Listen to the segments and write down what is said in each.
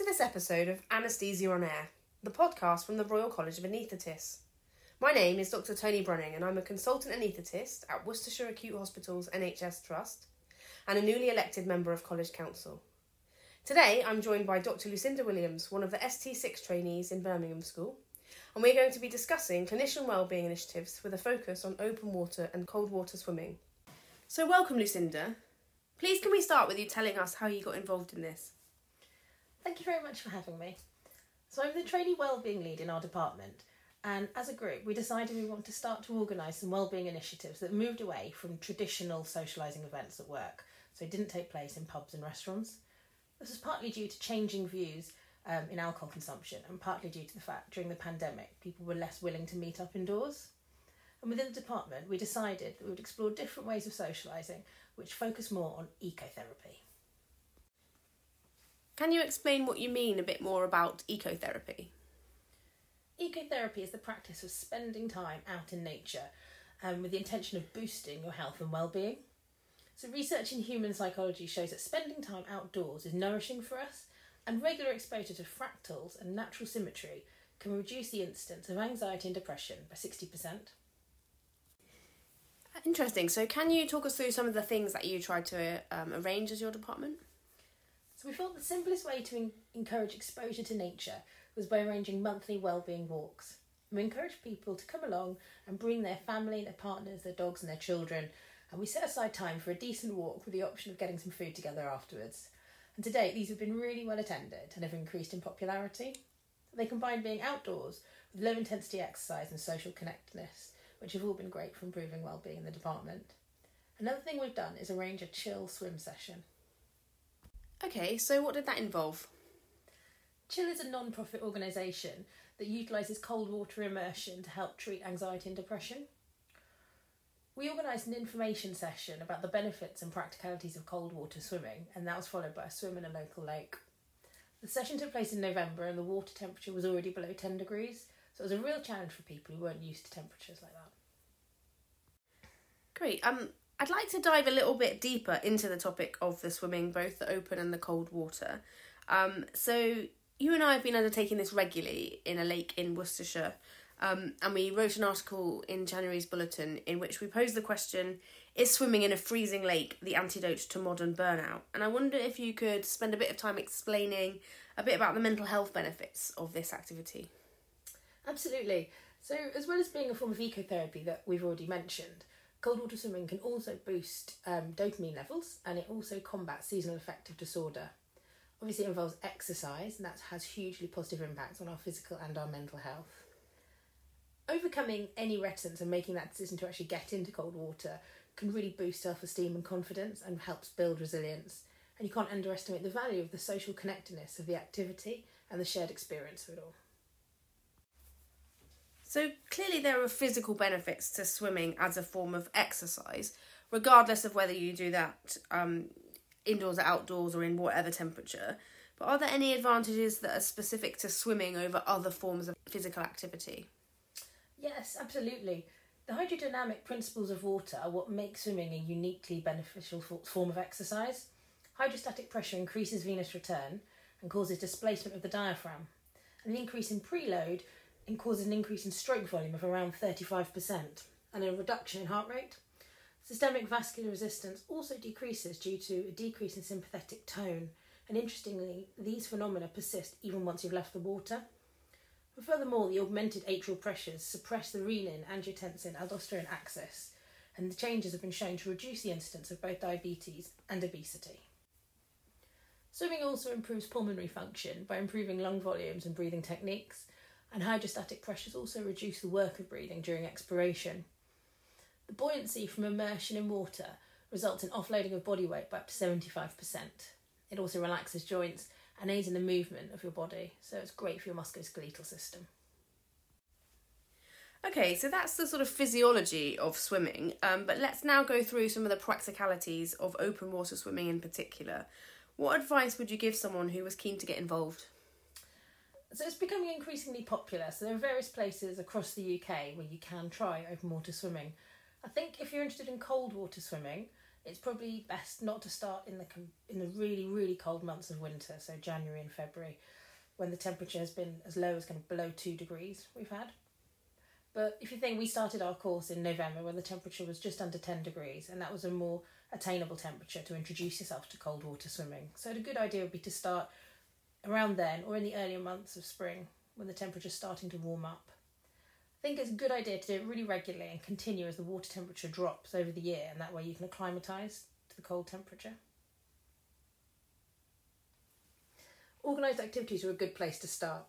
to this episode of Anaesthesia on Air, the podcast from the Royal College of Anaesthetists. My name is Dr. Toni Brunning, and I'm a consultant anaesthetist at Worcestershire Acute Hospitals NHS Trust and a newly elected member of College Council. Today, I'm joined by Dr. Lucinda Williams, one of the ST6 trainees in Birmingham School, and we're going to be discussing clinician wellbeing initiatives with a focus on open water and cold water swimming. So, welcome, Lucinda. Please, can we start with you telling us how you got involved in this? Thank you very much for having me. So, I'm the trainee wellbeing lead in our department, and as a group, we decided we want to start to organise some wellbeing initiatives that moved away from traditional socialising events at work, so it didn't take place in pubs and restaurants. This was partly due to changing views um, in alcohol consumption, and partly due to the fact during the pandemic people were less willing to meet up indoors. And within the department, we decided that we would explore different ways of socialising which focus more on ecotherapy. Can you explain what you mean a bit more about ecotherapy? Ecotherapy is the practice of spending time out in nature um, with the intention of boosting your health and well-being. So research in human psychology shows that spending time outdoors is nourishing for us and regular exposure to fractals and natural symmetry can reduce the incidence of anxiety and depression by 60%. Interesting. So, can you talk us through some of the things that you tried to um, arrange as your department? So, we thought the simplest way to in- encourage exposure to nature was by arranging monthly wellbeing walks. We encouraged people to come along and bring their family, their partners, their dogs, and their children, and we set aside time for a decent walk with the option of getting some food together afterwards. And to date, these have been really well attended and have increased in popularity. They combine being outdoors with low intensity exercise and social connectedness, which have all been great for improving well-being in the department. Another thing we've done is arrange a chill swim session. Okay, so what did that involve? Chill is a non-profit organisation that utilises cold water immersion to help treat anxiety and depression. We organised an information session about the benefits and practicalities of cold water swimming, and that was followed by a swim in a local lake. The session took place in November, and the water temperature was already below 10 degrees, so it was a real challenge for people who weren't used to temperatures like that. Great. Um, I'd like to dive a little bit deeper into the topic of the swimming, both the open and the cold water. Um, so you and I have been undertaking this regularly in a lake in Worcestershire, um, and we wrote an article in January's bulletin in which we posed the question Is swimming in a freezing lake the antidote to modern burnout? And I wonder if you could spend a bit of time explaining a bit about the mental health benefits of this activity. Absolutely. So, as well as being a form of ecotherapy that we've already mentioned, cold water swimming can also boost um, dopamine levels and it also combats seasonal affective disorder. Obviously, it involves exercise, and that has hugely positive impacts on our physical and our mental health. Overcoming any reticence and making that decision to actually get into cold water can really boost self esteem and confidence and helps build resilience. And you can't underestimate the value of the social connectedness of the activity and the shared experience of it all. So clearly, there are physical benefits to swimming as a form of exercise, regardless of whether you do that um, indoors or outdoors or in whatever temperature. But are there any advantages that are specific to swimming over other forms of physical activity? Yes, absolutely. The hydrodynamic principles of water are what make swimming a uniquely beneficial form of exercise. Hydrostatic pressure increases venous return and causes displacement of the diaphragm. And the increase in preload and causes an increase in stroke volume of around 35% and a reduction in heart rate. Systemic vascular resistance also decreases due to a decrease in sympathetic tone, and interestingly, these phenomena persist even once you've left the water. But furthermore, the augmented atrial pressures suppress the renin, angiotensin, aldosterone axis, and the changes have been shown to reduce the incidence of both diabetes and obesity. Swimming also improves pulmonary function by improving lung volumes and breathing techniques, and hydrostatic pressures also reduce the work of breathing during expiration. The buoyancy from immersion in water results in offloading of body weight by up to 75%. It also relaxes joints and aids in the movement of your body, so it's great for your musculoskeletal system. Okay, so that's the sort of physiology of swimming, um, but let's now go through some of the practicalities of open water swimming in particular. What advice would you give someone who was keen to get involved? So it's becoming increasingly popular. So there are various places across the UK where you can try open water swimming. I think if you're interested in cold water swimming, it's probably best not to start in the in the really really cold months of winter, so January and February, when the temperature has been as low as kind of below two degrees. We've had. But if you think we started our course in November when the temperature was just under 10 degrees, and that was a more attainable temperature to introduce yourself to cold water swimming. So, a good idea would be to start around then or in the earlier months of spring when the temperature's starting to warm up. I think it's a good idea to do it really regularly and continue as the water temperature drops over the year, and that way you can acclimatise to the cold temperature. Organised activities are a good place to start.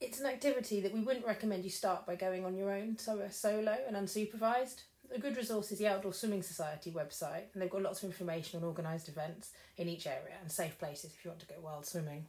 It's an activity that we wouldn't recommend you start by going on your own, so uh, solo and unsupervised. A good resource is the Outdoor Swimming Society website, and they've got lots of information on organised events in each area and safe places if you want to go wild swimming.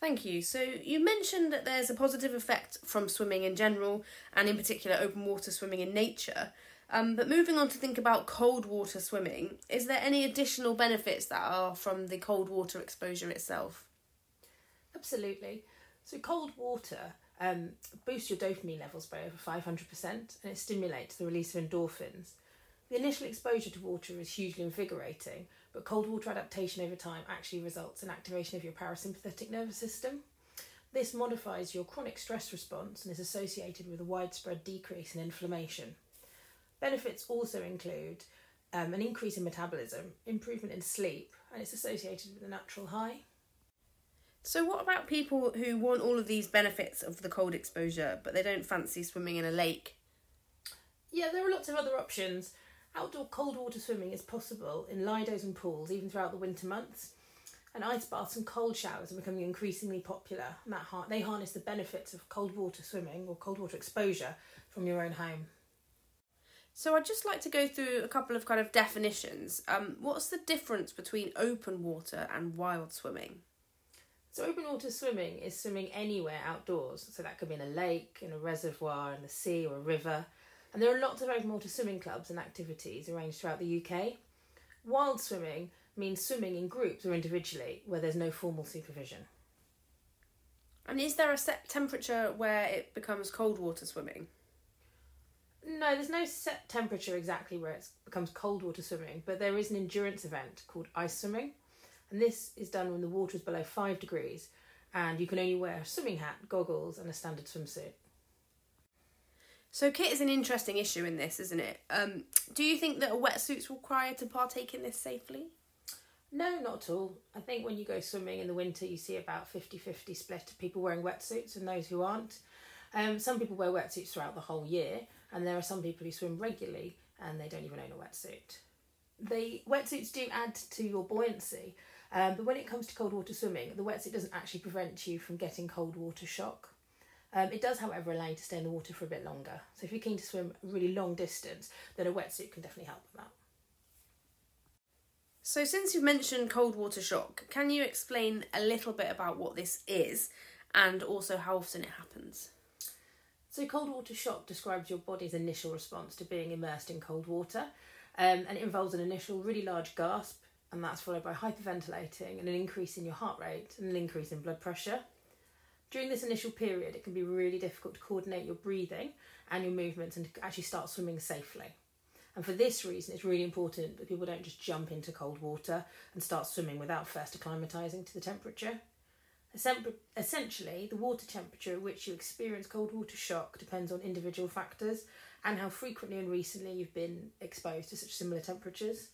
Thank you. So, you mentioned that there's a positive effect from swimming in general, and in particular open water swimming in nature. Um, but moving on to think about cold water swimming, is there any additional benefits that are from the cold water exposure itself? Absolutely. So, cold water um, boosts your dopamine levels by over 500% and it stimulates the release of endorphins. The initial exposure to water is hugely invigorating, but cold water adaptation over time actually results in activation of your parasympathetic nervous system. This modifies your chronic stress response and is associated with a widespread decrease in inflammation. Benefits also include um, an increase in metabolism, improvement in sleep, and it's associated with a natural high. So, what about people who want all of these benefits of the cold exposure, but they don't fancy swimming in a lake? Yeah, there are lots of other options. Outdoor cold water swimming is possible in lidos and pools even throughout the winter months. And ice baths and cold showers are becoming increasingly popular. And that har- they harness the benefits of cold water swimming or cold water exposure from your own home. So, I'd just like to go through a couple of kind of definitions. Um, what's the difference between open water and wild swimming? So open water swimming is swimming anywhere outdoors. So that could be in a lake, in a reservoir, in the sea or a river. And there are lots of open water swimming clubs and activities arranged throughout the UK. Wild swimming means swimming in groups or individually where there's no formal supervision. And is there a set temperature where it becomes cold water swimming? No, there's no set temperature exactly where it becomes cold water swimming, but there is an endurance event called ice swimming. And this is done when the water is below 5 degrees and you can only wear a swimming hat, goggles, and a standard swimsuit. So, kit is an interesting issue in this, isn't it? Um, do you think that a wetsuit's required to partake in this safely? No, not at all. I think when you go swimming in the winter, you see about 50 50 split of people wearing wetsuits and those who aren't. Um, some people wear wetsuits throughout the whole year, and there are some people who swim regularly and they don't even own a wetsuit. The wetsuits do add to your buoyancy, um, but when it comes to cold water swimming, the wetsuit doesn't actually prevent you from getting cold water shock. Um, it does, however, allow you to stay in the water for a bit longer. So if you're keen to swim a really long distance, then a wetsuit can definitely help with that. So, since you've mentioned cold water shock, can you explain a little bit about what this is and also how often it happens? So, cold water shock describes your body's initial response to being immersed in cold water, um, and it involves an initial really large gasp, and that's followed by hyperventilating and an increase in your heart rate and an increase in blood pressure. During this initial period, it can be really difficult to coordinate your breathing and your movements and actually start swimming safely. And for this reason, it's really important that people don't just jump into cold water and start swimming without first acclimatising to the temperature. Essentially, the water temperature at which you experience cold water shock depends on individual factors and how frequently and recently you've been exposed to such similar temperatures.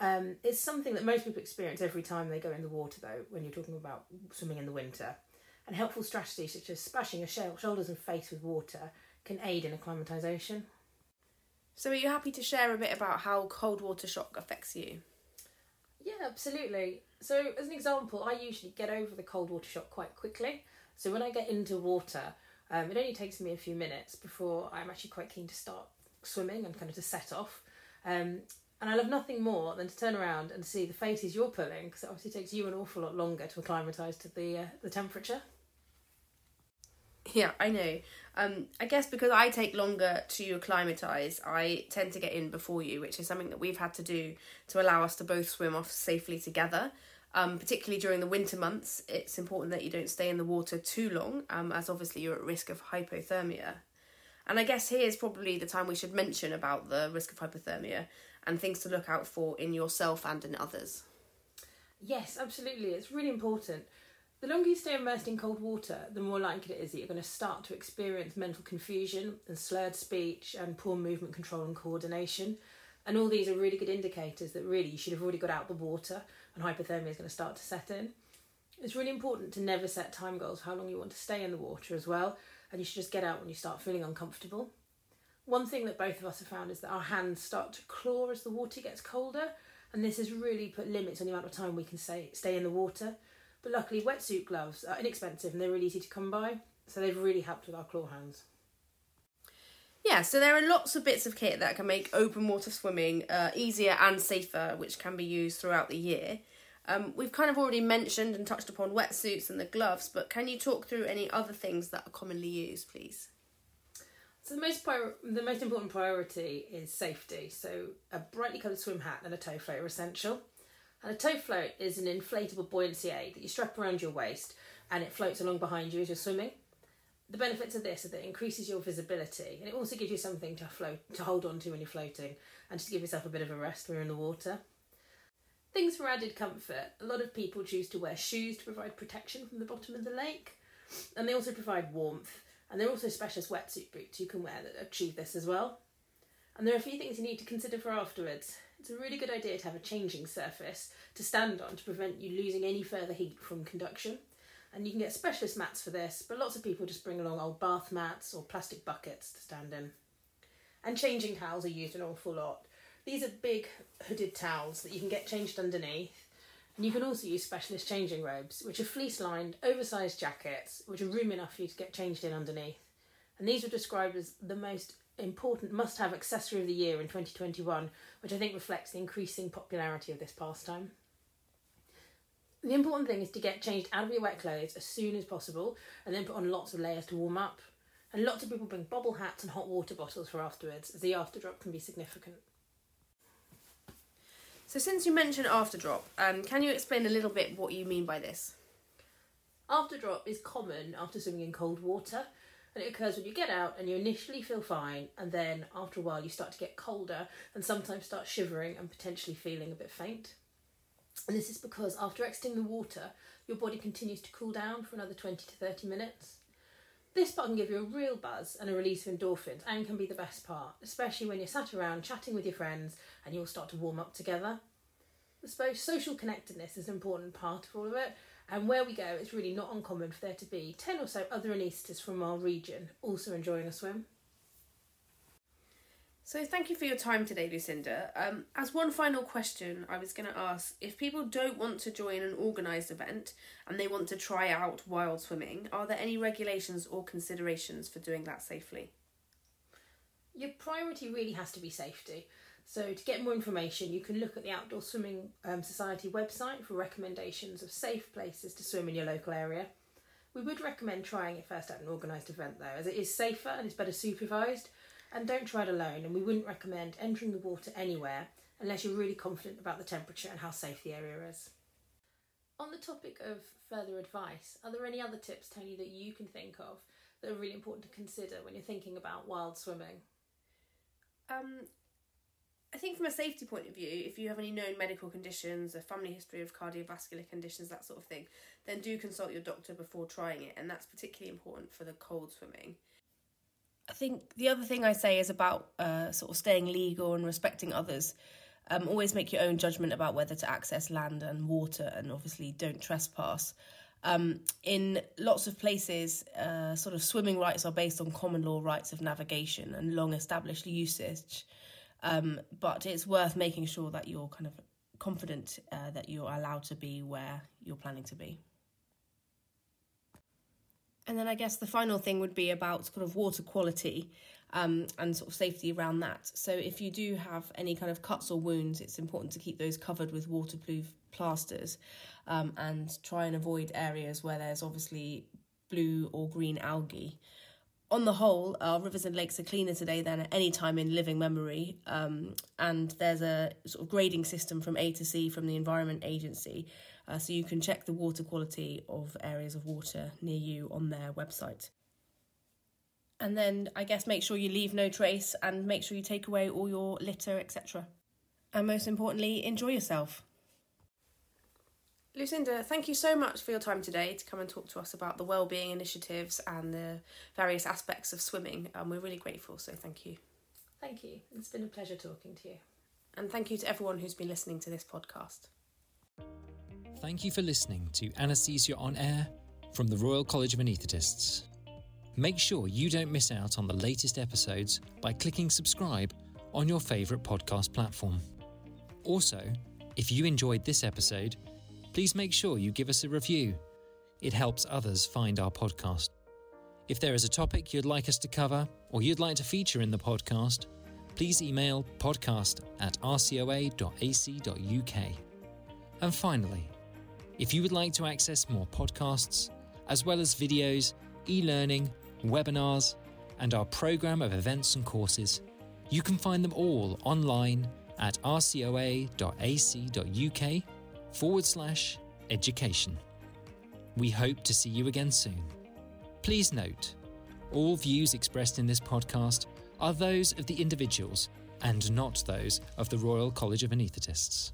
Um, it's something that most people experience every time they go in the water, though, when you're talking about swimming in the winter. And helpful strategies such as splashing your shoulders and face with water can aid in acclimatisation. So, are you happy to share a bit about how cold water shock affects you? Yeah, absolutely. So, as an example, I usually get over the cold water shock quite quickly. So, when I get into water, um, it only takes me a few minutes before I'm actually quite keen to start swimming and kind of to set off. Um, and I love nothing more than to turn around and see the faces you're pulling, because it obviously takes you an awful lot longer to acclimatise to the uh, the temperature. Yeah, I know. Um, I guess because I take longer to acclimatise, I tend to get in before you, which is something that we've had to do to allow us to both swim off safely together. Um, particularly during the winter months, it's important that you don't stay in the water too long, um, as obviously you're at risk of hypothermia. And I guess here's probably the time we should mention about the risk of hypothermia and things to look out for in yourself and in others. Yes, absolutely. It's really important. The longer you stay immersed in cold water, the more likely it is that you're going to start to experience mental confusion and slurred speech and poor movement control and coordination. And all these are really good indicators that really you should have already got out the water and hypothermia is going to start to set in. It's really important to never set time goals for how long you want to stay in the water as well, and you should just get out when you start feeling uncomfortable. One thing that both of us have found is that our hands start to claw as the water gets colder, and this has really put limits on the amount of time we can stay, stay in the water. But luckily, wetsuit gloves are inexpensive and they're really easy to come by, so they've really helped with our claw hands. Yeah, so there are lots of bits of kit that can make open water swimming uh, easier and safer, which can be used throughout the year. Um, we've kind of already mentioned and touched upon wetsuits and the gloves, but can you talk through any other things that are commonly used, please? So the most prior- the most important priority is safety. So a brightly coloured swim hat and a tow float are essential. And a tow float is an inflatable buoyancy aid that you strap around your waist and it floats along behind you as you're swimming. The benefits of this are that it increases your visibility and it also gives you something to float to hold on to when you're floating and just give yourself a bit of a rest when you're in the water. Things for added comfort. A lot of people choose to wear shoes to provide protection from the bottom of the lake, and they also provide warmth. And there are also specialist wetsuit boots you can wear that achieve this as well. And there are a few things you need to consider for afterwards. It's a really good idea to have a changing surface to stand on to prevent you losing any further heat from conduction. And you can get specialist mats for this, but lots of people just bring along old bath mats or plastic buckets to stand in. And changing towels are used an awful lot. These are big hooded towels that you can get changed underneath. And you can also use specialist changing robes, which are fleece lined, oversized jackets, which are room enough for you to get changed in underneath. And these were described as the most important must have accessory of the year in 2021, which I think reflects the increasing popularity of this pastime. The important thing is to get changed out of your wet clothes as soon as possible and then put on lots of layers to warm up. And lots of people bring bobble hats and hot water bottles for afterwards, as the afterdrop can be significant. So, since you mentioned afterdrop, um, can you explain a little bit what you mean by this? Afterdrop is common after swimming in cold water, and it occurs when you get out and you initially feel fine, and then after a while you start to get colder and sometimes start shivering and potentially feeling a bit faint. And this is because after exiting the water, your body continues to cool down for another 20 to 30 minutes. This part can give you a real buzz and a release of endorphins and can be the best part, especially when you're sat around chatting with your friends and you'll start to warm up together. I suppose social connectedness is an important part of all of it, and where we go, it's really not uncommon for there to be 10 or so other anaesthetists from our region also enjoying a swim. So, thank you for your time today, Lucinda. Um, as one final question, I was going to ask if people don't want to join an organised event and they want to try out wild swimming, are there any regulations or considerations for doing that safely? Your priority really has to be safety. So, to get more information, you can look at the Outdoor Swimming um, Society website for recommendations of safe places to swim in your local area. We would recommend trying it first at an organised event though, as it is safer and it's better supervised and don't try it alone, and we wouldn't recommend entering the water anywhere unless you're really confident about the temperature and how safe the area is. On the topic of further advice, are there any other tips, Toni, that you can think of that are really important to consider when you're thinking about wild swimming? Um, I think from a safety point of view, if you have any known medical conditions, a family history of cardiovascular conditions, that sort of thing, then do consult your doctor before trying it, and that's particularly important for the cold swimming. I think the other thing I say is about uh, sort of staying legal and respecting others. Um, always make your own judgment about whether to access land and water, and obviously don't trespass. Um, in lots of places, uh, sort of swimming rights are based on common law rights of navigation and long established usage. Um, but it's worth making sure that you're kind of confident uh, that you're allowed to be where you're planning to be. And then I guess the final thing would be about sort of water quality um, and sort of safety around that. So if you do have any kind of cuts or wounds, it's important to keep those covered with waterproof plasters um, and try and avoid areas where there's obviously blue or green algae. On the whole, our rivers and lakes are cleaner today than at any time in living memory, um, and there's a sort of grading system from A to C from the Environment Agency, uh, so you can check the water quality of areas of water near you on their website. And then I guess make sure you leave no trace and make sure you take away all your litter, etc. And most importantly, enjoy yourself. Lucinda, thank you so much for your time today to come and talk to us about the wellbeing initiatives and the various aspects of swimming. Um, we're really grateful, so thank you. Thank you. It's been a pleasure talking to you. And thank you to everyone who's been listening to this podcast. Thank you for listening to Anaesthesia on Air from the Royal College of Anaesthetists. Make sure you don't miss out on the latest episodes by clicking subscribe on your favourite podcast platform. Also, if you enjoyed this episode, please make sure you give us a review. It helps others find our podcast. If there is a topic you'd like us to cover or you'd like to feature in the podcast, please email podcast at rcoa.ac.uk. And finally, if you would like to access more podcasts, as well as videos, e learning, webinars, and our programme of events and courses, you can find them all online at rcoa.ac.uk forward slash education. We hope to see you again soon. Please note, all views expressed in this podcast are those of the individuals and not those of the Royal College of Anaesthetists.